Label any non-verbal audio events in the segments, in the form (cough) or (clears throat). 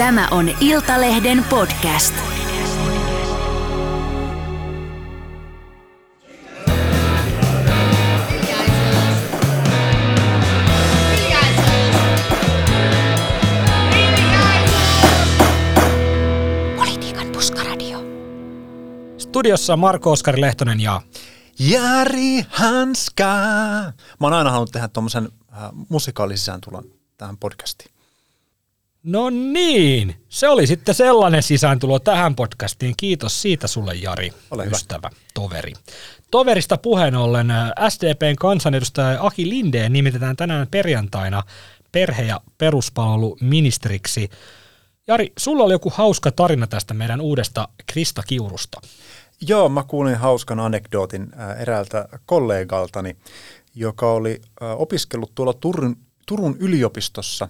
Tämä on Iltalehden podcast. Politiikan puskaradio. Studiossa Marko Oskari Lehtonen ja Jari Hanska. Mä oon aina halunnut tehdä tuommoisen äh, musikaalisen tulon tähän podcastiin. No niin, se oli sitten sellainen sisääntulo tähän podcastiin. Kiitos siitä sulle Jari, Ole hyvä. ystävä, toveri. Toverista puheen ollen SDPn kansanedustaja Aki Lindeen nimitetään tänään perjantaina perhe- ja peruspalveluministeriksi. Jari, sulla oli joku hauska tarina tästä meidän uudesta Krista Kiurusta. Joo, mä kuulin hauskan anekdootin eräältä kollegaltani, joka oli opiskellut tuolla Turun, Turun yliopistossa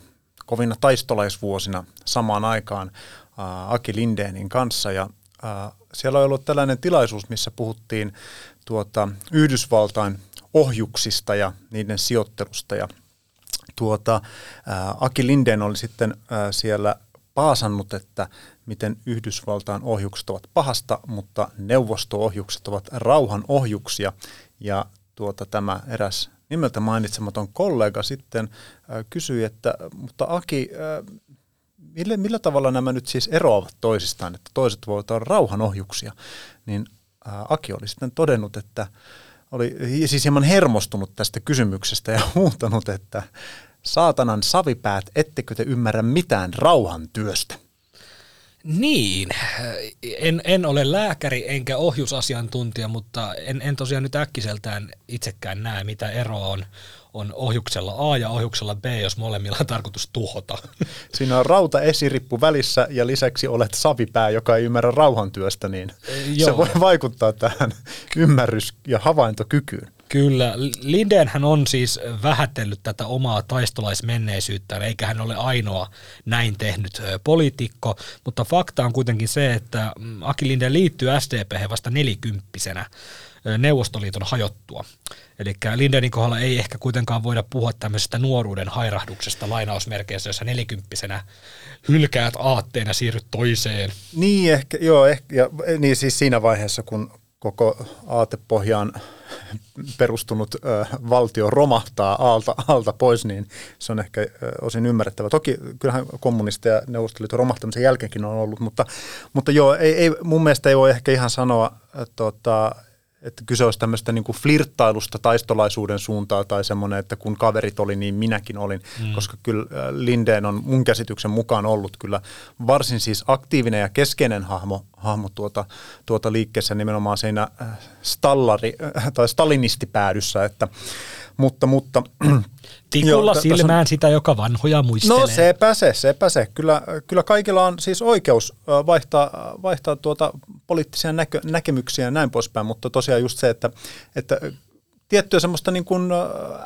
kovina taistolaisvuosina samaan aikaan äh, Aki Lindeenin kanssa. Ja äh, siellä on ollut tällainen tilaisuus, missä puhuttiin tuota, Yhdysvaltain ohjuksista ja niiden sijoittelusta. Ja tuota, äh, Aki Lindeen oli sitten äh, siellä paasannut, että miten Yhdysvaltain ohjukset ovat pahasta, mutta neuvosto-ohjukset ovat rauhan ohjuksia. Ja tuota, tämä eräs nimeltä mainitsematon kollega sitten äh, kysyi, että mutta Aki, äh, millä, millä tavalla nämä nyt siis eroavat toisistaan, että toiset voivat olla rauhanohjuksia, niin äh, Aki oli sitten todennut, että oli siis hieman hermostunut tästä kysymyksestä ja (laughs) huutanut, että saatanan savipäät, ettekö te ymmärrä mitään rauhantyöstä? Niin, en, en ole lääkäri enkä ohjusasiantuntija, mutta en, en tosiaan nyt äkkiseltään itsekään näe, mitä eroa on, on ohjuksella A ja ohjuksella B, jos molemmilla on tarkoitus tuhota. (laughs) Siinä on rauta esirippu välissä ja lisäksi olet savipää, joka ei ymmärrä rauhantyöstä, niin Joo. se voi vaikuttaa tähän ymmärrys- ja havaintokykyyn. Kyllä, Lindeenhän on siis vähätellyt tätä omaa taistolaismenneisyyttään, eikä hän ole ainoa näin tehnyt poliitikko, mutta fakta on kuitenkin se, että mm, Aki Lindeen liittyy SDP vasta nelikymppisenä Neuvostoliiton hajottua. Eli Lindeenin kohdalla ei ehkä kuitenkaan voida puhua tämmöisestä nuoruuden hairahduksesta lainausmerkeissä, jossa nelikymppisenä hylkäät aatteen ja siirryt toiseen. Niin, ehkä, joo, ehkä, ja, niin siis siinä vaiheessa, kun koko aatepohjaan perustunut ö, valtio romahtaa alta, alta pois, niin se on ehkä ö, osin ymmärrettävä. Toki kyllähän kommunisteja ja Neuvostoliiton romahtamisen jälkeenkin on ollut, mutta, mutta joo, ei, ei, mun mielestä ei voi ehkä ihan sanoa, tota, että kyse olisi tämmöistä niin flirttailusta taistolaisuuden suuntaan tai semmoinen, että kun kaverit oli, niin minäkin olin, mm. koska kyllä ö, Lindeen on mun käsityksen mukaan ollut kyllä varsin siis aktiivinen ja keskeinen hahmo, hahmo tuota, tuota liikkeessä nimenomaan siinä äh, stallari, äh, tai stalinistipäädyssä, että, mutta, mutta (clears throat) Tikulla Joo, t- silmään sitä, joka vanhoja muistelee. No sepä se, sepä se. Kyllä, kyllä kaikilla on siis oikeus vaihtaa, vaihtaa tuota poliittisia näkö, näkemyksiä ja näin poispäin, mutta tosiaan just se, että, että tiettyä semmoista niin kuin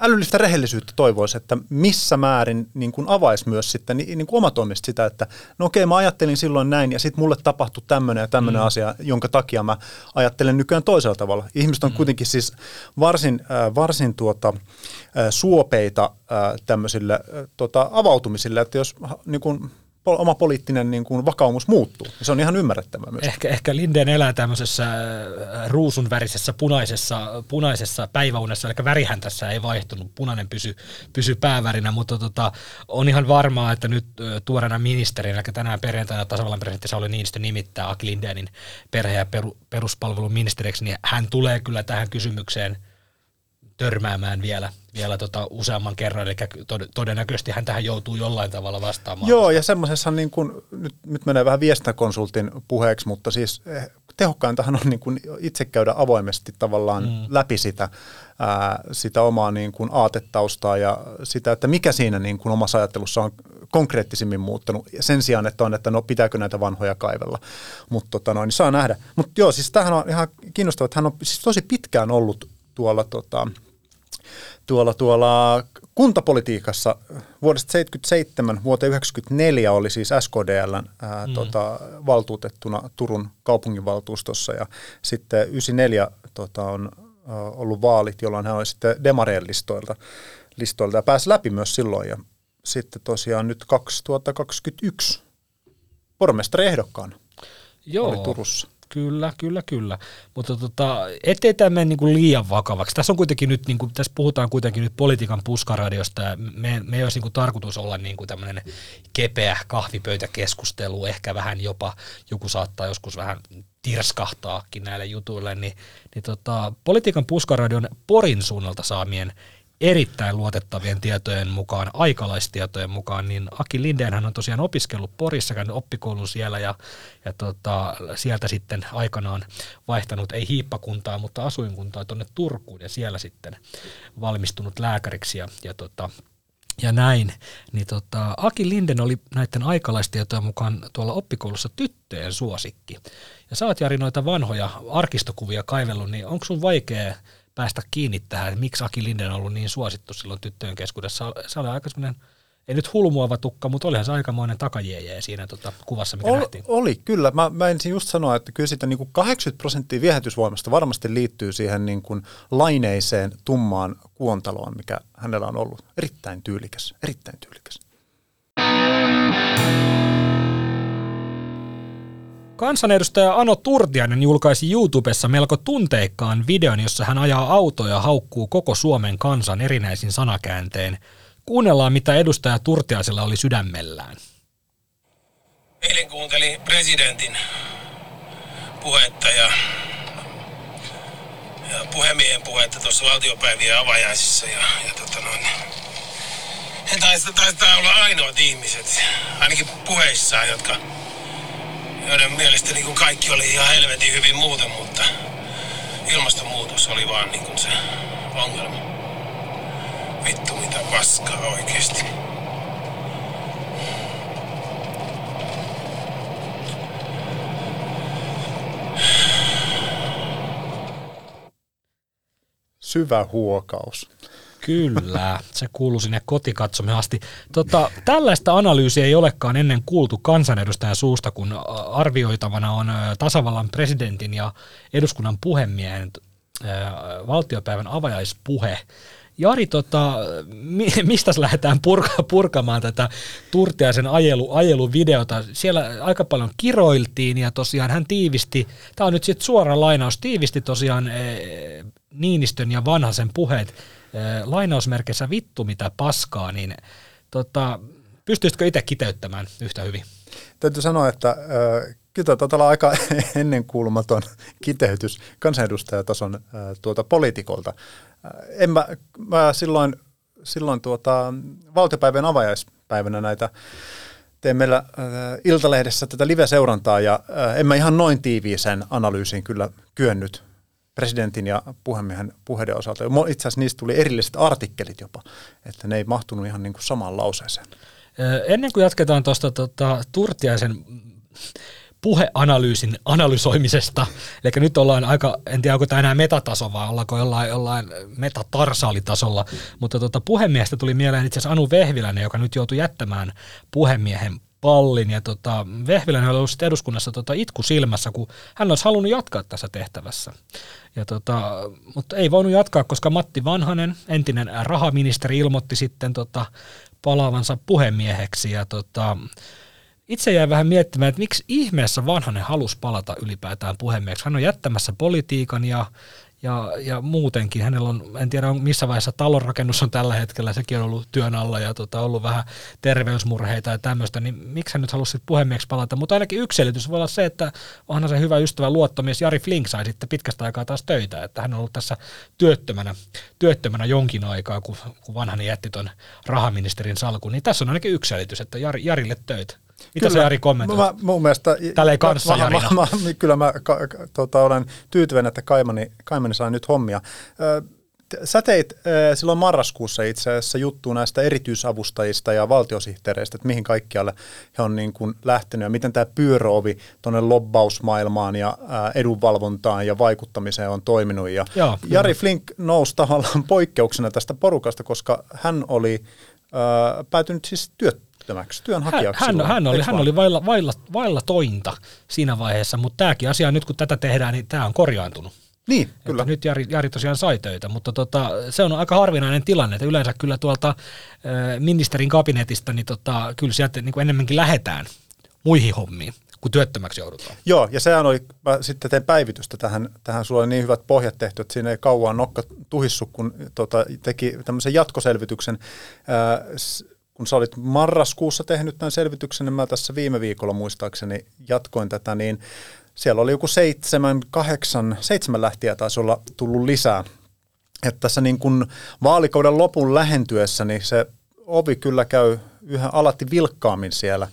älyllistä rehellisyyttä toivoisi, että missä määrin niin kuin avaisi myös sitten niin niin kuin omatoimisesti sitä, että no okei, mä ajattelin silloin näin ja sitten mulle tapahtui tämmöinen ja tämmöinen mm. asia, jonka takia mä ajattelen nykyään toisella tavalla. Ihmiset on mm. kuitenkin siis varsin, äh, varsin tuota, äh, suopeita äh, tämmöisille äh, tota, avautumisille, että jos niin kuin, oma poliittinen niin kuin, vakaumus muuttuu, se on ihan ymmärrettävää myös. Ehkä, ehkä Linden elää tämmöisessä äh, ruusunvärisessä punaisessa, punaisessa päiväunessa, eli värihän tässä ei vaihtunut, punainen pysy, pysy päävärinä, mutta tota, on ihan varmaa, että nyt ö, tuoreena ministerinä, eli tänään perjantaina tasavallan presidentti Sauli Niinistö nimittää Aki Lindenin perhe- ja peru, peruspalvelun ministeriksi, niin hän tulee kyllä tähän kysymykseen törmäämään vielä, vielä tota useamman kerran, eli tod- todennäköisesti hän tähän joutuu jollain tavalla vastaamaan. Joo, ja semmoisessa niin kuin, nyt, nyt menee vähän viestintäkonsultin puheeksi, mutta siis eh, tehokkaintahan on niin kuin itse käydä avoimesti tavallaan mm. läpi sitä, ää, sitä omaa niin kuin aatetaustaa ja sitä, että mikä siinä niin kuin omassa ajattelussa on konkreettisimmin muuttanut sen sijaan, että on, että no pitääkö näitä vanhoja kaivella. Mutta tota noin, niin saa nähdä. Mutta joo, siis tämähän on ihan kiinnostavaa, että hän on siis tosi pitkään ollut tuolla tota, tuolla, tuolla kuntapolitiikassa vuodesta 77 vuoteen 1994 oli siis SKDL ää, mm. tota, valtuutettuna Turun kaupunginvaltuustossa ja sitten 94 tota, on ollut vaalit, jolloin hän oli sitten Demareen listoilta, listoilta ja pääsi läpi myös silloin ja sitten tosiaan nyt 2021 pormestariehdokkaana Joo. oli Turussa. Kyllä, kyllä, kyllä. Mutta tota, ettei tämä mene niinku liian vakavaksi. Tässä on kuitenkin nyt, niinku, tässä puhutaan kuitenkin nyt politiikan puskaradiosta ja me, me ei olisi niinku tarkoitus olla niinku tämmöinen kepeä kahvipöytäkeskustelu, ehkä vähän jopa joku saattaa joskus vähän tirskahtaakin näille jutuille, niin, niin tota, politiikan puskaradion Porin suunnalta saamien erittäin luotettavien tietojen mukaan, aikalaistietojen mukaan, niin Aki Lindeenhän on tosiaan opiskellut Porissa, käynyt oppikoulun siellä ja, ja tota, sieltä sitten aikanaan vaihtanut, ei hiippakuntaa, mutta asuinkuntaa tuonne Turkuun ja siellä sitten valmistunut lääkäriksi ja, ja tota, ja näin, niin tota, Aki Linden oli näiden aikalaistietojen mukaan tuolla oppikoulussa tyttöjen suosikki. Ja sä oot Jari noita vanhoja arkistokuvia kaivellut, niin onko sun vaikea päästä kiinni tähän, että miksi Aki Linden on ollut niin suosittu silloin tyttöjen keskuudessa. Se oli aika semmoinen, ei nyt hulmuava tukka, mutta olihan se aikamoinen takajeeje siinä tota, kuvassa, mikä Ol, nähtiin. Oli, kyllä. Mä, mä ensin just sanoa, että kyllä siitä niin kuin 80 prosenttia viehätysvoimasta varmasti liittyy siihen niin kuin laineiseen tummaan kuontaloon, mikä hänellä on ollut. Erittäin tyylikäs, erittäin tyylikäs. Kansanedustaja Ano Turtiainen julkaisi YouTubessa melko tunteikkaan videon, jossa hän ajaa autoja ja haukkuu koko Suomen kansan erinäisin sanakäänteen. Kuunnellaan, mitä edustaja Turtiaisella oli sydämellään. Eilen kuuntelin presidentin puhetta ja, ja puhemiehen puhetta tuossa valtiopäivien avajaisissa. Ja, ja tota noin, he taisi, taitaa olla ainoat ihmiset, ainakin puheissaan, jotka, joiden mielestä niin kuin kaikki oli ihan helvetin hyvin muuten, mutta ilmastonmuutos oli vaan niin kuin se ongelma. Vittu mitä paskaa oikeesti. Syvä huokaus. Kyllä, se kuuluu sinne kotikatsomme asti. Tota, tällaista analyysiä ei olekaan ennen kuultu kansanedustajan suusta, kun arvioitavana on tasavallan presidentin ja eduskunnan puhemiehen valtiopäivän avajaispuhe. Jari, tota, mi, (laughs) mistä lähdetään purka, purkamaan tätä Turtiaisen ajelu, ajeluvideota? Siellä aika paljon kiroiltiin ja tosiaan hän tiivisti, tämä on nyt sitten suora lainaus, tiivisti tosiaan e, Niinistön ja Vanhasen puheet e, lainausmerkeissä vittu mitä paskaa, niin tota, pystyisitkö itse kiteyttämään yhtä hyvin? Täytyy sanoa, että äh, kyllä taitaa olla aika (laughs) ennenkuulumaton kiteytys kansanedustajatason äh, tuota poliitikolta. En mä, mä silloin, silloin tuota, valtiopäivän avajaispäivänä näitä teen meillä äh, Iltalehdessä tätä live-seurantaa ja äh, en mä ihan noin tiiviisen analyysiin kyllä kyennyt presidentin ja puhemiehen puheiden osalta. Itse asiassa niistä tuli erilliset artikkelit jopa, että ne ei mahtunut ihan niin kuin samaan lauseeseen. Ennen kuin jatketaan tuosta tota, Turtiaisen puheanalyysin analysoimisesta, eli nyt ollaan aika, en tiedä onko tämä enää metataso, vai ollaanko jollain, jollain metatarsalitasolla, mutta tota, puhemiestä tuli mieleen itse asiassa Anu Vehviläinen, joka nyt joutui jättämään puhemiehen pallin, ja tota, Vehviläinen oli ollut eduskunnassa tota, itku silmässä, kun hän olisi halunnut jatkaa tässä tehtävässä. Ja tota, mutta ei voinut jatkaa, koska Matti Vanhanen, entinen rahaministeri, ilmoitti sitten tota, palaavansa puhemieheksi, ja tota, itse jäin vähän miettimään, että miksi ihmeessä vanhanen halusi palata ylipäätään puhemieheksi. Hän on jättämässä politiikan ja, ja, ja muutenkin. Hänellä on, en tiedä missä vaiheessa talonrakennus on tällä hetkellä, sekin on ollut työn alla ja tota, ollut vähän terveysmurheita ja tämmöistä, niin miksi hän nyt halusi puhemieheksi palata. Mutta ainakin yksi selitys voi olla se, että onhan se hyvä ystävä luottomies Jari Flink sai sitten pitkästä aikaa taas töitä, että hän on ollut tässä työttömänä, työttömänä jonkin aikaa, kun, kun vanhanen jätti tuon rahaministerin salkun. Niin tässä on ainakin yksi selitys, että Jari, Jarille töitä. Mitä kyllä, se Jari kommentoi? Mä, mun mielestä... Tällä ei kanssa mä, mä, mä, mä, Kyllä mä ka, tota, olen tyytyväinen, että Kaimani, Kaimani saa nyt hommia. Sä teit silloin marraskuussa itse asiassa juttu näistä erityisavustajista ja valtiosihteereistä, että mihin kaikkialle he on niin kuin lähtenyt ja miten tämä pyöröovi tuonne lobbausmaailmaan ja edunvalvontaan ja vaikuttamiseen on toiminut. Ja Joo, Jari Flink nousi tavallaan poikkeuksena tästä porukasta, koska hän oli äh, päätynyt siis työt, työttömäksi, työnhakijaksi. Hän, hän, hän oli, hän oli vailla, vailla, vailla tointa siinä vaiheessa, mutta tämäkin asia nyt kun tätä tehdään, niin tämä on korjaantunut. Niin, kyllä. Että nyt Jari, Jari tosiaan sai töitä, mutta tota, se on aika harvinainen tilanne, että yleensä kyllä tuolta ministerin kabinetista, niin tota, kyllä sieltä niin kuin enemmänkin lähetään muihin hommiin, kun työttömäksi joudutaan. Joo, ja sehän oli, mä sitten tein päivitystä tähän, tähän sulla oli niin hyvät pohjat tehty, että siinä ei kauan nokka tuhissu, kun tota, teki tämmöisen jatkoselvityksen. Ää, kun sä olit marraskuussa tehnyt tämän selvityksen, niin mä tässä viime viikolla muistaakseni jatkoin tätä, niin siellä oli joku seitsemän, kahdeksan, seitsemän lähtiä taisi olla tullut lisää. Että tässä niin kuin vaalikauden lopun lähentyessä, niin se ovi kyllä käy yhä alatti vilkkaammin siellä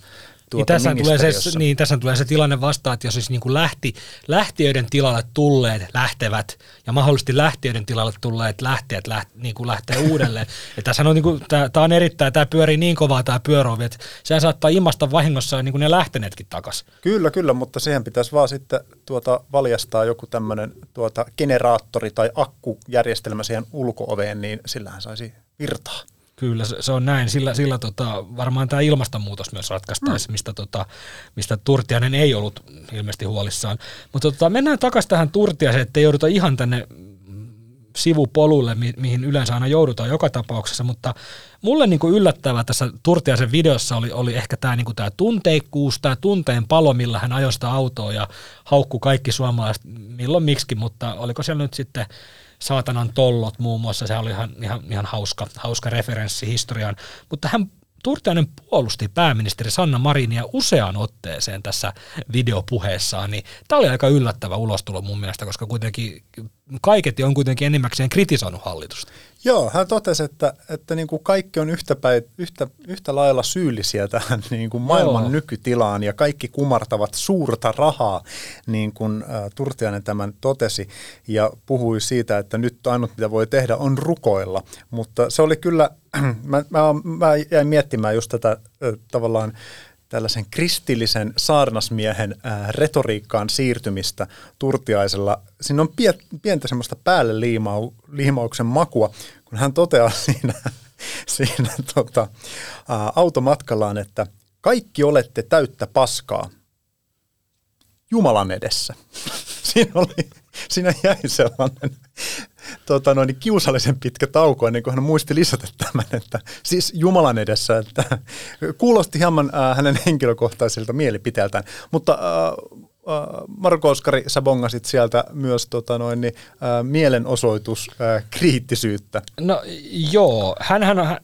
tuota niin, tässä tulee se, niin tässä tulee se tilanne vastaan, että jos siis niin kuin lähti, lähtiöiden tilalle tulleet lähtevät ja mahdollisesti lähtiöiden tilalle tulleet lähteet läht, niin kuin lähtee uudelleen. (laughs) ja tässä on, niin kuin, tämä, tämä on erittäin, tämä pyörii niin kovaa tämä pyöräovi, että sehän saattaa imasta vahingossa niin kuin ne lähteneetkin takaisin. Kyllä, kyllä, mutta siihen pitäisi vaan sitten tuota, valjastaa joku tämmöinen tuota, generaattori tai akkujärjestelmä siihen ulkooveen, niin sillähän saisi virtaa. Kyllä, se, se on näin. Sillä, sillä tota, varmaan tämä ilmastonmuutos myös ratkaistaisi, mm. mistä, tota, mistä Turtiainen ei ollut ilmeisesti huolissaan. Mutta tota, mennään takaisin tähän Turtiaseen, ettei jouduta ihan tänne sivupolulle, mi- mihin yleensä aina joudutaan joka tapauksessa, mutta mulle niin kuin yllättävää tässä Turtiaisen videossa oli, oli ehkä tämä niin tää tunteikkuus, tämä tunteen palo, millä hän ajoi sitä autoa ja haukku kaikki suomalaiset milloin miksi, mutta oliko siellä nyt sitten saatanan tollot muun muassa, se oli ihan, ihan, ihan hauska, hauska referenssi historiaan, mutta hän Turtiainen puolusti pääministeri Sanna Marinia useaan otteeseen tässä videopuheessaan, niin tämä oli aika yllättävä ulostulo mun mielestä, koska kuitenkin kaiketi on kuitenkin enimmäkseen kritisoinut hallitusta. Joo, hän totesi, että, että niin kuin kaikki on yhtä, päin, yhtä, yhtä lailla syyllisiä tähän niin kuin maailman Joo. nykytilaan ja kaikki kumartavat suurta rahaa, niin kuin äh, Turtiainen tämän totesi ja puhui siitä, että nyt ainut mitä voi tehdä on rukoilla. Mutta se oli kyllä, (clears throat) mä, mä, mä jäin miettimään just tätä tavallaan tällaisen kristillisen saarnasmiehen retoriikkaan siirtymistä Turtiaisella. Siinä on pientä semmoista päälle liimau, liimauksen makua, kun hän toteaa (laughs) siinä, siinä tota, automatkallaan, että kaikki olette täyttä paskaa Jumalan edessä. (laughs) siinä, oli, siinä jäi sellainen tota, noin, kiusallisen pitkä tauko ennen kuin hän muisti lisätä tämän, että siis Jumalan edessä, että kuulosti hieman äh, hänen henkilökohtaiselta mielipiteeltään, mutta äh, Äh, Marko Oskari, sä bongasit sieltä myös tota noin, niin, ää, mielenosoitus ää, kriittisyyttä. No joo, hän, hän, hän,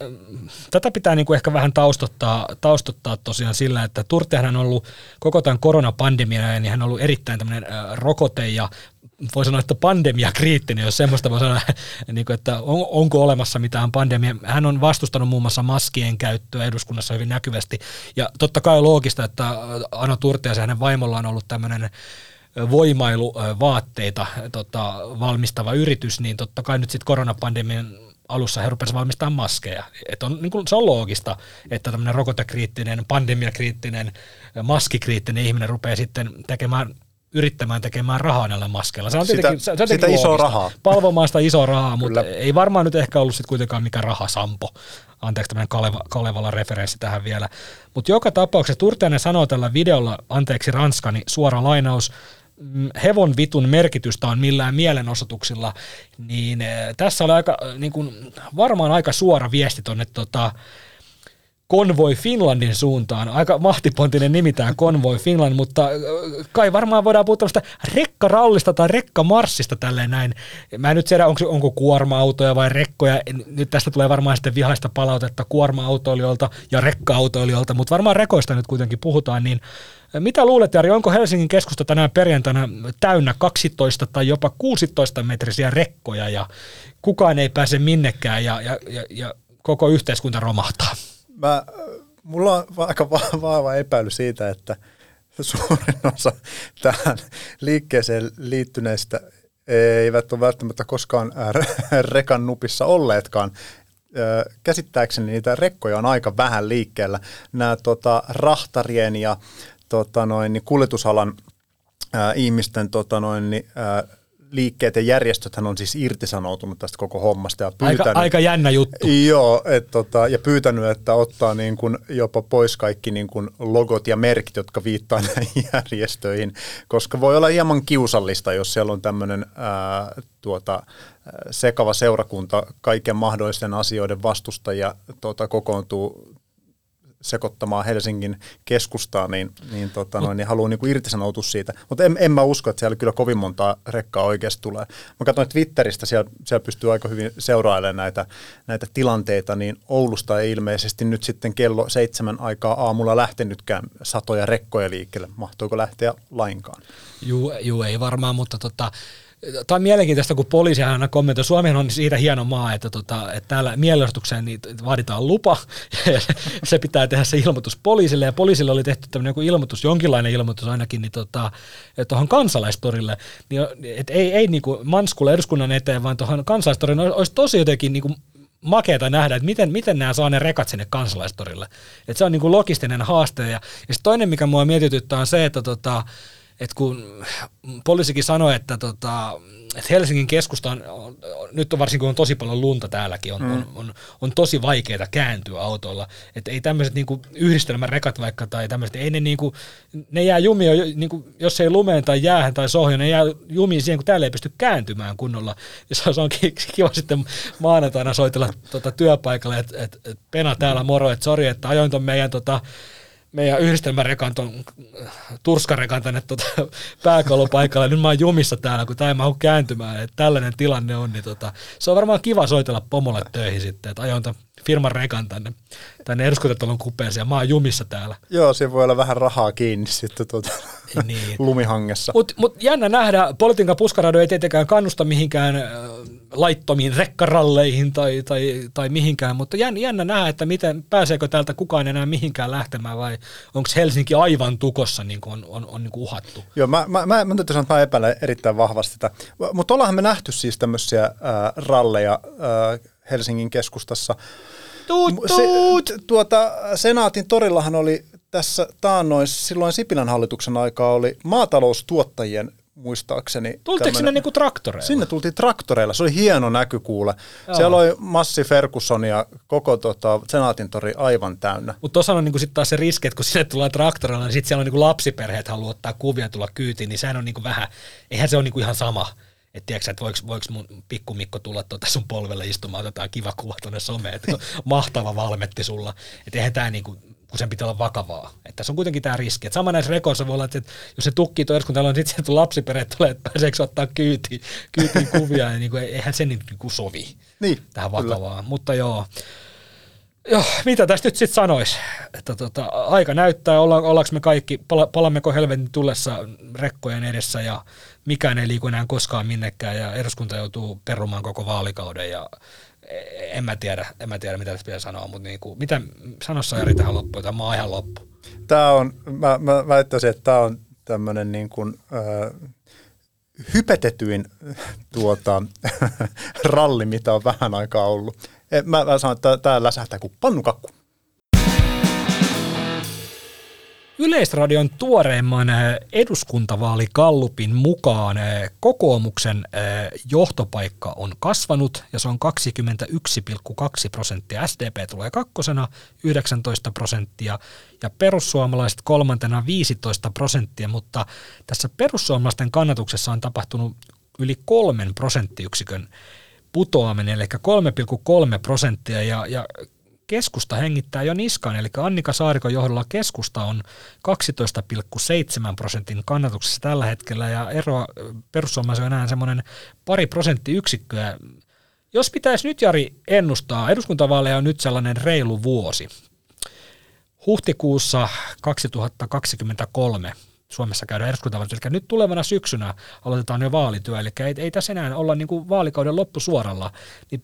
tätä pitää niinku ehkä vähän taustottaa, taustottaa tosiaan sillä, että Turtehan on ollut koko tämän koronapandemian niin hän on ollut erittäin tämmöinen rokote- ja voi sanoa, että pandemia kriittinen, jos semmoista voi sanoa, (laughs) niin kuin, että on, onko olemassa mitään pandemia. Hän on vastustanut muun muassa maskien käyttöä eduskunnassa hyvin näkyvästi. Ja totta kai loogista, että Ano ja hänen vaimolla on ollut tämmöinen voimailuvaatteita tota, valmistava yritys, niin totta kai nyt sitten koronapandemian alussa he rupesivat valmistamaan maskeja. Et on, niin kuin, se on loogista, että tämmöinen rokotekriittinen, pandemiakriittinen, maskikriittinen ihminen rupeaa sitten tekemään yrittämään tekemään rahaa näillä maskeilla. Se on sitä, se, on sitä isoa rahaa. Palvomaan sitä isoa rahaa, mutta ei varmaan nyt ehkä ollut sitten kuitenkaan mikä rahasampo. Anteeksi tämmöinen Kaleva, Kalevala referenssi tähän vielä. Mutta joka tapauksessa Turtiainen sanoo tällä videolla, anteeksi Ranskani, suora lainaus, mm, hevon vitun merkitystä on millään mielenosoituksilla, niin eh, tässä oli aika, niin kuin, varmaan aika suora viesti tuonne tota, Konvoi Finlandin suuntaan. Aika mahtipontinen nimi tämä Konvoi Finland, mutta kai varmaan voidaan puhua tällaista rekkarallista tai rekkamarssista tälleen näin. Mä en nyt tiedä, onko, onko kuorma-autoja vai rekkoja. Nyt tästä tulee varmaan sitten vihaista palautetta kuorma-autoilijoilta ja rekka-autoilijoilta, mutta varmaan rekoista nyt kuitenkin puhutaan, niin mitä luulet, Jari, onko Helsingin keskusta tänään perjantaina täynnä 12 tai jopa 16 metrisiä rekkoja ja kukaan ei pääse minnekään ja, ja, ja, ja koko yhteiskunta romahtaa? Mä, mulla on aika vahva epäily siitä, että suurin osa tähän liikkeeseen liittyneistä eivät ole välttämättä koskaan rekan nupissa olleetkaan. Käsittääkseni niitä rekkoja on aika vähän liikkeellä. Nämä tota, rahtarien ja tota, noin, niin kuljetusalan ää, ihmisten tota, noin, niin, ää, liikkeet ja järjestöthän on siis irtisanoutunut tästä koko hommasta. Ja pyytänyt, aika, aika jännä juttu. Joo, et, tota, ja pyytänyt, että ottaa niin kun jopa pois kaikki niin kun logot ja merkit, jotka viittaa (laughs) näihin järjestöihin, koska voi olla hieman kiusallista, jos siellä on tämmöinen tuota, sekava seurakunta kaiken mahdollisten asioiden vastustajia tuota, kokoontuu sekoittamaan Helsingin keskustaa, niin, niin, tota noin, niin haluaa niin kuin irtisanoutua siitä. Mutta en, en mä usko, että siellä kyllä kovin monta rekkaa oikeasti tulee. Mä katsoin Twitteristä, siellä, siellä pystyy aika hyvin seurailemaan näitä, näitä tilanteita, niin Oulusta ei ilmeisesti nyt sitten kello seitsemän aikaa aamulla lähtenytkään satoja rekkoja liikkeelle. Mahtoiko lähteä lainkaan? Juu, juu ei varmaan, mutta tota, Tämä on mielenkiintoista, kun poliisi aina kommentoi. Suomi on siitä hieno maa, että, tota, että täällä mielenostukseen niin vaaditaan lupa, (laughs) ja se pitää tehdä se ilmoitus poliisille, ja poliisille oli tehty tämmöinen joku ilmoitus, jonkinlainen ilmoitus ainakin, niin tota, tuohon kansalaistorille, niin, et ei, ei niin Manskulle eduskunnan eteen, vaan tuohon kansalaistorille olisi tosi jotenkin niin kuin makeata nähdä, että miten, miten nämä saa ne rekat sinne kansalaistorille. Että se on niin logistinen haaste. Ja, ja toinen, mikä mua mietityttää, on se, että tota, että kun poliisikin sanoi, että, tota, että Helsingin keskusta on, on, nyt on varsinkin kun on tosi paljon lunta täälläkin, on, mm. on, on, on tosi vaikeaa kääntyä autoilla. Että ei tämmöiset niinku yhdistelmärekat vaikka tai tämmöiset, ei ne, niinku, ne jää jumiin, niinku, jos ei lumeen tai jäähän tai sohjoon, ne jää jumiin siihen, kun täällä ei pysty kääntymään kunnolla. Ja se on kiva sitten maanantaina soitella tota, työpaikalle, että et, et, Pena täällä moro, että sori, että ajoin ton meidän tota, meidän yhdistelmärekan, ton turskarekan tänne tuota pääkallopaikalle. Nyt mä oon jumissa täällä, kun tämä ei mahdu kääntymään. Että tällainen tilanne on, niin tota, se on varmaan kiva soitella pomolle töihin sitten, että ajoin firman rekan tänne, tänne eduskuntatalon kupeeseen ja mä oon jumissa täällä. Joo, siinä voi olla vähän rahaa kiinni sitten tuota, niin. (laughs) lumihangessa. Mutta mut jännä nähdä, politiikan puskarado ei tietenkään kannusta mihinkään äh, laittomiin rekkaralleihin tai, tai, tai mihinkään, mutta jännä, jännä nähdä, että miten, pääseekö täältä kukaan enää mihinkään lähtemään vai onko Helsinki aivan tukossa niin kuin on, on, on niin kuin uhattu? Joo, mä, mä, mä, mä täytyy sanoa, että mä epäilen erittäin vahvasti sitä. Mutta ollaanhan me nähty siis tämmöisiä äh, ralleja äh, Helsingin keskustassa. Tuut, tuut. Se, tuota, Senaatin torillahan oli tässä taannoin, silloin Sipilän hallituksen aikaa oli maataloustuottajien muistaakseni. Tultiinko sinne niinku traktoreilla? Sinne tultiin traktoreilla, se oli hieno näky kuule. Joo. Siellä oli Massi Ferguson ja koko tota, Senaatin tori aivan täynnä. Mutta tuossa on niinku sitten taas se riski, että kun sinne tullaan traktoreilla, niin sitten siellä on niinku lapsiperheet haluaa ottaa kuvia tulla kyytiin, niin sehän on niinku vähän, eihän se ole niinku ihan sama että tiedätkö, että voiko, voiko mun pikkumikko tulla tuota sun polvelle istumaan, otetaan kiva kuva tuonne someen, että (laughs) mahtava valmetti sulla. Että eihän tämä niinku, kun sen pitää olla vakavaa. Että se on kuitenkin tämä riski. Että sama näissä rekoissa voi olla, että jos se tukkii kun täällä on sitten lapsiperhe tulee, että pääseekö ottaa kyytiin, kyytiin kuvia, niin kuin, eihän se niin kuin sovi niin, tähän vakavaan. Kyllä. Mutta joo, Joo, mitä tästä nyt sitten sanoisi? Että tota, aika näyttää, olla, ollaanko me kaikki, pala, palammeko helvetin tullessa rekkojen edessä ja mikään ei liiku enää koskaan minnekään ja eduskunta joutuu perumaan koko vaalikauden ja en mä tiedä, en mä tiedä mitä tästä pitää sanoa, mutta niin kuin, mitä sanossa Jari tähän loppuun, tämä on ihan loppu. Tämä on, mä, mä väittäisin, että tämä on tämmöinen niin kuin, äh, hypetetyin tuota, (laughs) ralli, mitä on vähän aikaa ollut. Mä, mä sanon, että tämä läsähtää kuin pannukakku. Yleisradion tuoreimman eh, eduskuntavaalikallupin mukaan eh, kokoomuksen eh, johtopaikka on kasvanut ja se on 21,2 prosenttia. SDP tulee kakkosena 19 prosenttia ja perussuomalaiset kolmantena 15 prosenttia, mutta tässä perussuomalaisten kannatuksessa on tapahtunut yli kolmen prosenttiyksikön putoaminen, eli 3,3 prosenttia ja, ja keskusta hengittää jo niskaan, eli Annika Saarikon johdolla keskusta on 12,7 prosentin kannatuksessa tällä hetkellä, ja eroa perussuomalaisen on enää semmoinen pari prosenttiyksikköä. Jos pitäisi nyt, Jari, ennustaa, eduskuntavaaleja on nyt sellainen reilu vuosi. Huhtikuussa 2023 Suomessa käydään eduskuntavaalit, eli nyt tulevana syksynä aloitetaan jo vaalityö, eli ei, ei tässä enää olla niin kuin vaalikauden loppusuoralla, niin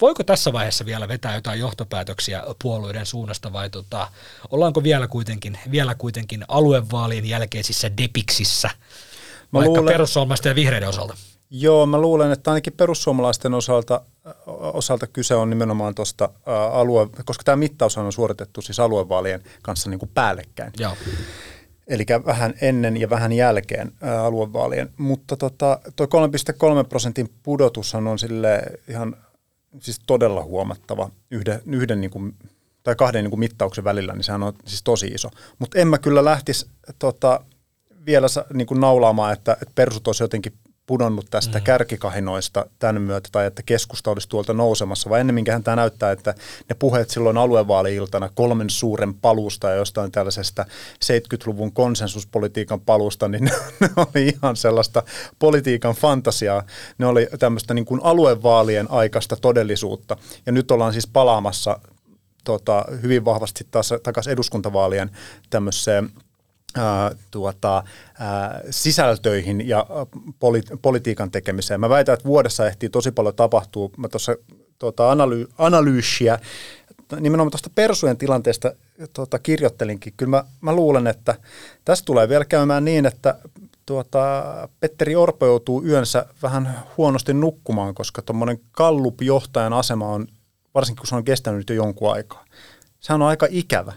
voiko tässä vaiheessa vielä vetää jotain johtopäätöksiä puolueiden suunnasta vai tota, ollaanko vielä kuitenkin, vielä kuitenkin aluevaalien jälkeisissä depiksissä, mä vaikka luulen, perussuomalaisten ja vihreiden osalta? Joo, mä luulen, että ainakin perussuomalaisten osalta, osalta kyse on nimenomaan tuosta alue, koska tämä mittaus on suoritettu siis aluevaalien kanssa niin kuin päällekkäin. Joo. Eli vähän ennen ja vähän jälkeen ää, aluevaalien. Mutta tota, tuo 3,3 prosentin pudotus on sille ihan siis todella huomattava yhden, yhden niin kuin, tai kahden niin kuin mittauksen välillä, niin sehän on siis tosi iso. Mutta en mä kyllä lähtisi tota, vielä niin kuin naulaamaan, että, että persut olisi jotenkin pudonnut tästä mm. kärkikahinoista tämän myötä tai että keskusta olisi tuolta nousemassa, vai ennemminkin tämä näyttää, että ne puheet silloin aluevaali-iltana kolmen suuren palusta ja jostain tällaisesta 70-luvun konsensuspolitiikan palusta, niin ne, (laughs) ne oli ihan sellaista politiikan fantasiaa. Ne oli tämmöistä niin kuin aluevaalien aikaista todellisuutta. Ja nyt ollaan siis palaamassa tota, hyvin vahvasti taas takaisin eduskuntavaalien tämmöiseen ää, tuota, ää, sisältöihin ja poli- politiikan tekemiseen. Mä väitän, että vuodessa ehtii tosi paljon tapahtuu. Mä tuossa tuota, analy- analyysiä nimenomaan tuosta persujen tilanteesta tuota, kirjoittelinkin. Kyllä mä, mä luulen, että tässä tulee vielä käymään niin, että tuota, Petteri Orpo joutuu yönsä vähän huonosti nukkumaan, koska tuommoinen Kallup-johtajan asema on, varsinkin kun se on kestänyt nyt jo jonkun aikaa, sehän on aika ikävä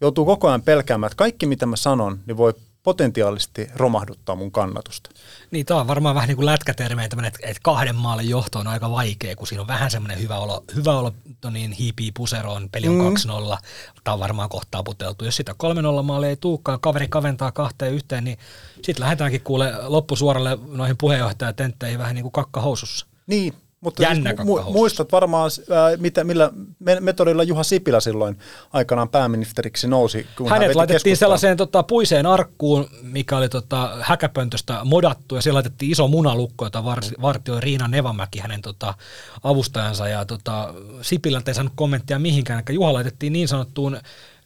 joutuu koko ajan pelkäämään, että kaikki mitä mä sanon, niin voi potentiaalisesti romahduttaa mun kannatusta. Niin, tämä on varmaan vähän niin kuin lätkätermejä, että, että kahden maalin johto on aika vaikea, kun siinä on vähän semmoinen hyvä olo, hyvä olo no niin, hiipii puseroon, peli on mm. 2-0, tämä on varmaan kohtaa puteltu. Jos sitä 3-0 maalia ei tuukaan, kaveri kaventaa kahteen yhteen, niin sitten lähdetäänkin kuule loppusuoralle noihin puheenjohtajatentteihin vähän niin kuin kakka housussa. Niin, mutta Jännä siis mu- muistat varmaan, ää, mitä, millä metodilla Juha Sipilä silloin aikanaan pääministeriksi nousi. Kun Hänet hän laitettiin sellaiseen tota, puiseen arkkuun, mikä oli tota, häkäpöntöstä modattu, ja siellä laitettiin iso munalukko, jota var, vartioi Riina Nevamäki, hänen tota, avustajansa, ja tota, Sipilältä ei saanut kommenttia mihinkään, eli Juha laitettiin niin sanottuun,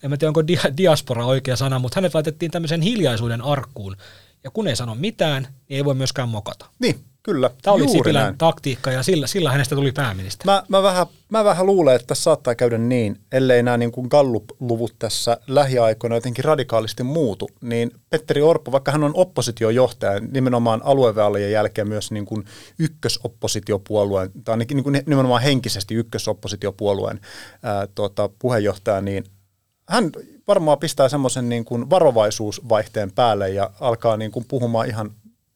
en tiedä onko dia, diaspora oikea sana, mutta hänet laitettiin tämmöisen hiljaisuuden arkkuun, ja kun ei sano mitään, niin ei voi myöskään mokata. Niin, Kyllä, Tämä oli Sipilän näin. taktiikka ja sillä, sillä hänestä tuli pääministeri. Mä, mä, vähän, mä vähän luulen, että tässä saattaa käydä niin, ellei nämä niin kuin Gallup-luvut tässä lähiaikoina jotenkin radikaalisti muutu, niin Petteri Orpo, vaikka hän on oppositiojohtaja, nimenomaan aluevaalien jälkeen myös niin kuin ykkösoppositiopuolueen, tai niin kuin nimenomaan henkisesti ykkösoppositiopuolueen ää, tuota, puheenjohtaja, niin hän varmaan pistää semmoisen niin kuin varovaisuusvaihteen päälle ja alkaa niin kuin puhumaan ihan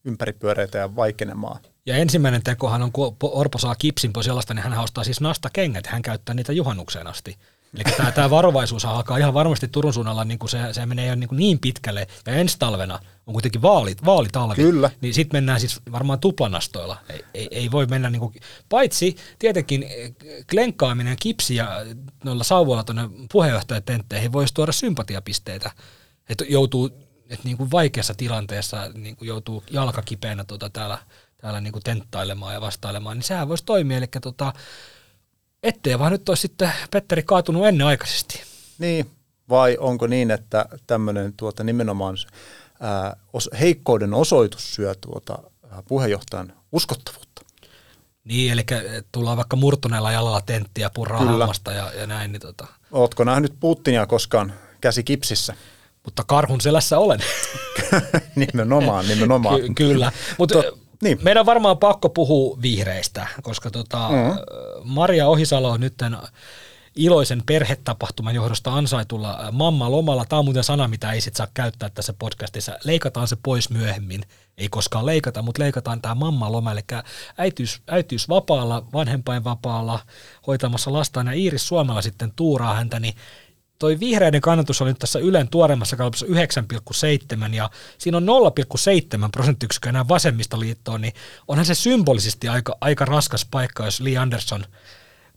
ympäripyöreitä ja vaikenemaan. Ja ensimmäinen tekohan on, kun Orpo saa kipsin pois jalasta, niin hän ostaa siis nasta kengät, hän käyttää niitä juhannukseen asti. Eli tämä, tämä varovaisuus alkaa ihan varmasti Turun suunnalla, niin kuin se, se menee jo niin, kuin niin pitkälle, ja ensi talvena on kuitenkin vaalit, vaalitalvi, Kyllä. niin sitten mennään siis varmaan tuplanastoilla. Ei, ei, ei voi mennä, niin kuin, paitsi tietenkin eh, klenkkaaminen kipsi ja noilla sauvoilla tuonne puheenjohtajatentteihin voisi tuoda sympatiapisteitä, että joutuu että niin kuin vaikeassa tilanteessa niin kuin joutuu jalka kipeänä tuota täällä, täällä niin kuin tenttailemaan ja vastailemaan, niin sehän voisi toimia. Eli tota, ettei vaan nyt olisi sitten Petteri kaatunut ennenaikaisesti. Niin, vai onko niin, että tämmöinen tuota nimenomaan ää, os, heikkouden osoitus syö tuota ää, puheenjohtajan uskottavuutta? Niin, eli tullaan vaikka murtuneella jalalla tenttiä purraa hammasta ja, ja näin. Niin tota. Ootko nähnyt Putinia koskaan käsi kipsissä? Mutta karhun selässä olen. (laughs) nimenomaan, nimenomaan. Ky- kyllä, mutta niin. meidän on varmaan pakko puhua vihreistä, koska tota, mm-hmm. Maria Ohisalo on nyt iloisen perhetapahtuman johdosta ansaitulla mamma lomalla. Tämä on muuten sana, mitä ei sit saa käyttää tässä podcastissa. Leikataan se pois myöhemmin. Ei koskaan leikata, mutta leikataan tämä mamma loma, eli äitiys, äitiys vapaalla, vanhempainvapaalla, hoitamassa lastaan, ja Iiris Suomella sitten tuuraa häntä, niin toi vihreiden kannatus oli nyt tässä Ylen tuoreimmassa kalpissa 9,7 ja siinä on 0,7 prosenttiyksikköä enää vasemmistoliittoon, niin onhan se symbolisesti aika, aika raskas paikka, jos Lee Anderson –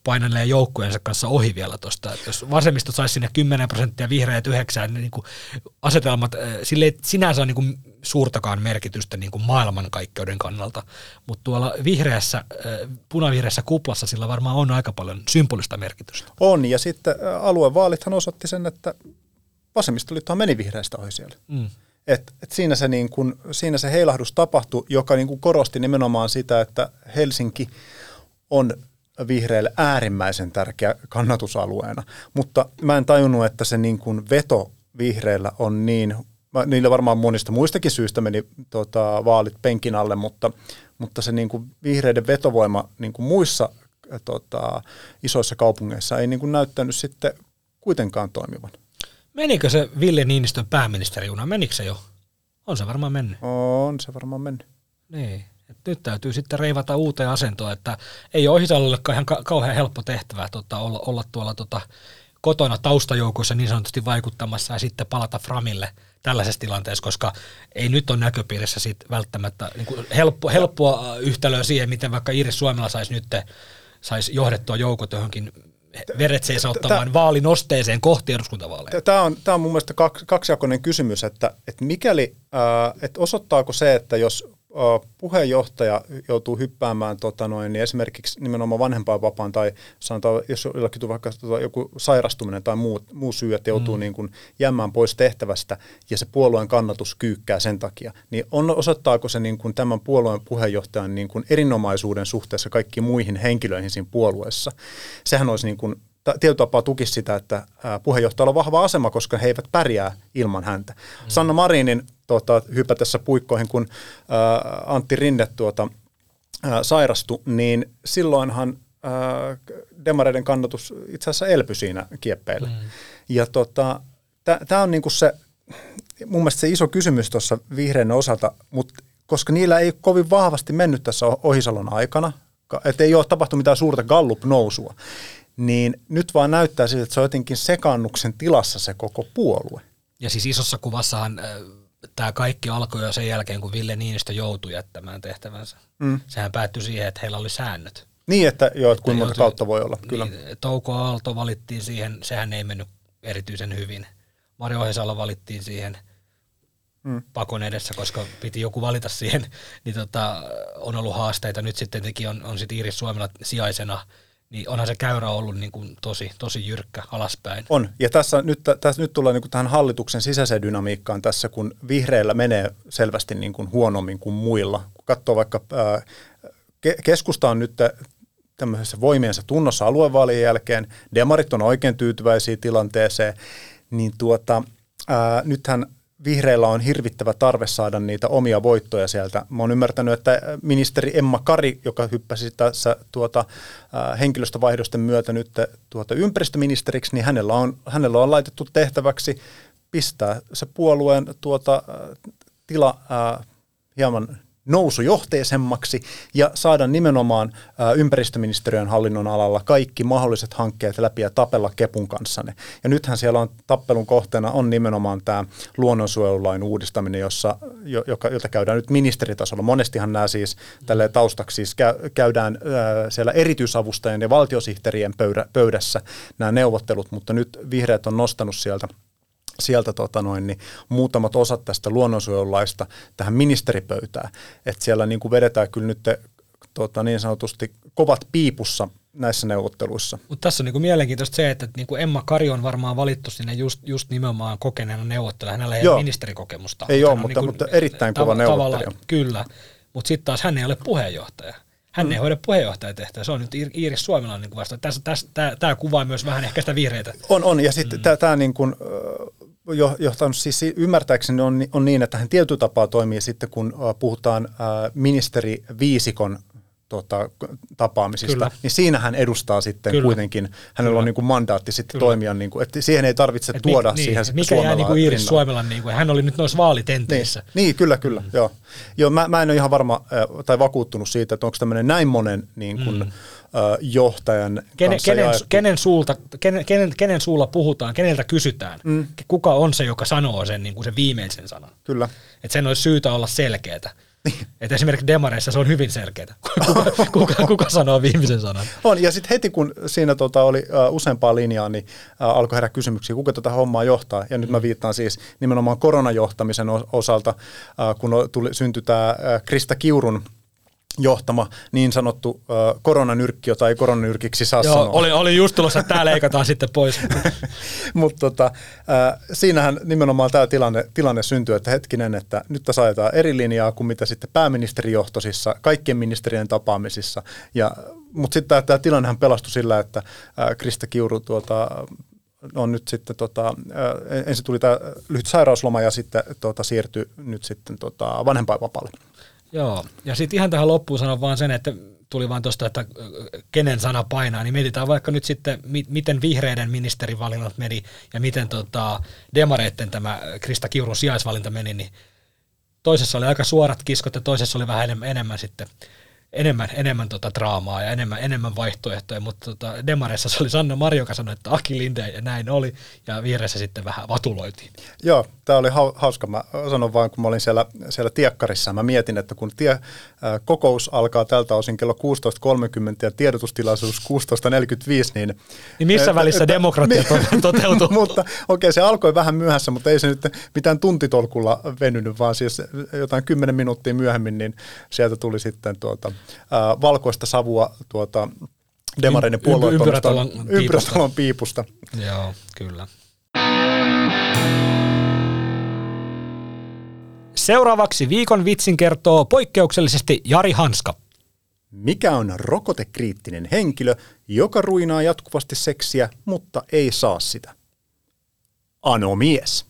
painelee joukkueensa kanssa ohi vielä tuosta. Jos vasemmisto saisi sinne 10 prosenttia, vihreät 9, niin, niin kuin asetelmat, äh, sille sinänsä ole niin kuin suurtakaan merkitystä niin kuin maailmankaikkeuden kannalta, mutta tuolla vihreässä, äh, punavihreässä kuplassa sillä varmaan on aika paljon symbolista merkitystä. On, ja sitten äh, aluevaalithan osoitti sen, että vasemmistoliittohan meni vihreästä ohi siellä. Mm. Et, et siinä, se niin kun, siinä se heilahdus tapahtui, joka niin kun korosti nimenomaan sitä, että Helsinki on vihreille äärimmäisen tärkeä kannatusalueena. Mutta mä en tajunnut, että se niin kuin veto vihreillä on niin, niillä varmaan monista muistakin syistä meni tota, vaalit penkin alle, mutta, mutta se niin kuin vihreiden vetovoima niin kuin muissa tota, isoissa kaupungeissa ei niin kuin näyttänyt sitten kuitenkaan toimivan. Menikö se Ville Niinistön pääministerijuna? Menikö se jo? On se varmaan mennyt. On se varmaan mennyt. Niin. Et nyt täytyy sitten reivata uuteen asentoon, että ei ole Ohisalollekaan ihan ka- kauhean helppo tehtävä tota, olla, olla tuolla tota, kotona taustajoukoissa niin sanotusti vaikuttamassa ja sitten palata Framille tällaisessa tilanteessa, koska ei nyt ole näköpiirissä sit välttämättä niin kuin helppo, helppoa yhtälöä siihen, miten vaikka Iris Suomella saisi nyt saisi johdettua joukot johonkin veret seisauttamaan vaalinosteeseen kohti eduskuntavaaleja? Tämä on, tämä on mun mielestä kaksijakoinen kysymys, että, että mikäli, että osoittaako se, että jos puheenjohtaja joutuu hyppäämään tota noin, niin esimerkiksi nimenomaan vanhempainvapaan tai sanotaan, jos jollakin vaikka tota, joku sairastuminen tai muu, muu syy, että joutuu mm. niin kuin jäämään pois tehtävästä ja se puolueen kannatus kyykkää sen takia, niin on, osoittaako se niin kuin tämän puolueen puheenjohtajan niin kuin erinomaisuuden suhteessa kaikkiin muihin henkilöihin siinä puolueessa? Sehän olisi niin kuin tietyllä tapaa tukisi sitä, että puheenjohtajalla on vahva asema, koska he eivät pärjää ilman häntä. Mm. Sanna Marinin tuota, hypätessä puikkoihin, kun ää, Antti Rinne tuota, ää, sairastui, niin silloinhan ää, demareiden kannatus itse asiassa elpyi siinä kieppeillä. Mm. Ja tota, tämä on niinku se, mun mielestä se iso kysymys tuossa vihreän osalta, mutta koska niillä ei kovin vahvasti mennyt tässä Ohisalon aikana, että ei ole tapahtunut mitään suurta gallup-nousua, niin nyt vaan näyttää siltä, että se on jotenkin sekannuksen tilassa se koko puolue. Ja siis isossa kuvassahan äh, tämä kaikki alkoi jo sen jälkeen, kun Ville Niinistö joutui jättämään tehtävänsä. Mm. Sehän päättyi siihen, että heillä oli säännöt. Niin, että joo, että kuinka monta kautta voi olla, kyllä. Niin, Touko Aalto valittiin siihen, sehän ei mennyt erityisen hyvin. Mario Ohisalo valittiin siihen mm. pakon edessä, koska piti joku valita siihen, niin tota, on ollut haasteita. Nyt sitten teki on, on sitten Iris Suomella sijaisena – niin onhan se käyrä ollut niin kuin tosi, tosi jyrkkä alaspäin. On, ja tässä nyt, tässä nyt tullaan niin kuin tähän hallituksen sisäiseen dynamiikkaan tässä, kun vihreillä menee selvästi niin kuin huonommin kuin muilla. Kun katsoo vaikka, ää, keskusta on nyt tämmöisessä voimiensa tunnossa aluevaalien jälkeen, demarit on oikein tyytyväisiä tilanteeseen, niin tuota, ää, nythän vihreillä on hirvittävä tarve saada niitä omia voittoja sieltä. Mä oon ymmärtänyt, että ministeri Emma Kari, joka hyppäsi tässä tuota, äh, henkilöstövaihdosten myötä nyt tuota, ympäristöministeriksi, niin hänellä on, hänellä on laitettu tehtäväksi pistää se puolueen tuota, tila äh, hieman nousujohteisemmaksi ja saada nimenomaan ympäristöministeriön hallinnon alalla kaikki mahdolliset hankkeet läpi ja tapella Kepun kanssa ne. Ja nythän siellä on tappelun kohteena on nimenomaan tämä luonnonsuojelulain uudistaminen, jossa, joka, jota käydään nyt ministeritasolla. Monestihan nämä siis tälle taustaksi siis käydään siellä erityisavustajien ja valtiosihteerien pöydä, pöydässä nämä neuvottelut, mutta nyt vihreät on nostanut sieltä sieltä tota noin, niin muutamat osat tästä luonnonsuojelulaista tähän ministeripöytään. Että siellä niin kuin vedetään kyllä nyt tota, niin sanotusti kovat piipussa näissä neuvotteluissa. Mutta tässä on niinku mielenkiintoista se, että niinku Emma Kari on varmaan valittu sinne just, just nimenomaan kokeneena neuvottelemaan. Hänellä ei ole ministerikokemusta. Ei ole, mutta, niinku, mutta erittäin kova tav- neuvottelija. Kyllä, mutta sitten taas hän ei ole puheenjohtaja. Hän mm. ei hoida puheenjohtajatehtävää. Se on nyt Iiris Suomela niin vasta. Tässä, tässä, tämä kuvaa myös vähän ehkä sitä vihreitä. On, on. Ja sitten mm. tämä niin kuin, johtanut siis ymmärtääkseni on, on niin, että hän tietyllä tapaa toimii sitten, kun puhutaan ministeri Viisikon tota, tapaamisista, Kyllä. niin siinä hän edustaa sitten Kyllä. kuitenkin, hänellä Kyllä. on niin kuin mandaatti sitten Kyllä. toimia, niin kuin, että siihen ei tarvitse Et tuoda mi, siihen niin, Mikä jää niin kuin Iiris Suomelan, niin kuin, hän oli nyt noissa vaalitenteissä. Niin, niin kyllä, kyllä, mm. joo. joo mä, mä en ole ihan varma tai vakuuttunut siitä, että onko tämmöinen näin monen niin kuin, mm johtajan kenen, kanssa kenen, kenen, suulta, kenen, kenen, kenen suulla puhutaan, keneltä kysytään, mm. kuka on se, joka sanoo sen, niin kuin sen viimeisen sanan. Kyllä. Et sen olisi syytä olla selkeää. Niin. Et esimerkiksi Demareissa se on hyvin selkeää. (laughs) Kuka, kuka, kuka sanoo viimeisen sanan? On, ja sitten heti kun siinä tota oli uh, useampaa linjaa, niin uh, alkoi herää kysymyksiä, kuka tätä hommaa johtaa. Ja nyt mä viittaan siis nimenomaan koronajohtamisen osalta, uh, kun tuli, syntyi tämä uh, Krista Kiurun johtama niin sanottu uh, koronanyrkki, jota ei koronanyrkiksi saa Joo, sanoa. Oli, oli just tulossa, että tämä leikataan (laughs) sitten pois. (laughs) Mutta tota, uh, siinähän nimenomaan tämä tilanne, tilanne syntyy, että hetkinen, että nyt tässä ajetaan eri linjaa kuin mitä sitten pääministerijohtoisissa, kaikkien ministerien tapaamisissa. Ja, mutta sitten tämä tilannehan pelastui sillä, että uh, Krista Kiuru tuota, on nyt sitten, tota, ensin tuli tämä lyhyt sairausloma ja sitten tota, siirtyi nyt sitten tota, vanhempainvapaalle. Joo, ja sitten ihan tähän loppuun sanon vaan sen, että tuli vaan tuosta, että kenen sana painaa, niin mietitään vaikka nyt sitten, miten vihreiden ministerivalinnat meni ja miten tota, demareitten tämä Krista Kiurun sijaisvalinta meni, niin toisessa oli aika suorat kiskot ja toisessa oli vähän enemmän, enemmän sitten enemmän, enemmän tota draamaa ja enemmän, enemmän vaihtoehtoja, mutta tota, Demareissa se oli Sanna Marjo, joka sanoi, että Aki Linde ja näin oli, ja vieressä sitten vähän vatuloitiin. Joo, tämä oli hauska. Mä sanon vaan, kun mä olin siellä, siellä tiekkarissa, mä mietin, että kun tie, äh, kokous alkaa tältä osin kello 16.30 ja tiedotustilaisuus 16.45, niin... Niin missä välissä demokratia niin, (laughs) toteutuu? mutta okei, okay, se alkoi vähän myöhässä, mutta ei se nyt mitään tuntitolkulla venynyt, vaan siis jotain kymmenen minuuttia myöhemmin, niin sieltä tuli sitten tuota, äh, valkoista savua tuota, demareiden puolueettomasta ympyrätalon piipusta. Joo, kyllä. Seuraavaksi viikon vitsin kertoo poikkeuksellisesti Jari Hanska. Mikä on rokotekriittinen henkilö, joka ruinaa jatkuvasti seksiä, mutta ei saa sitä? Anomies.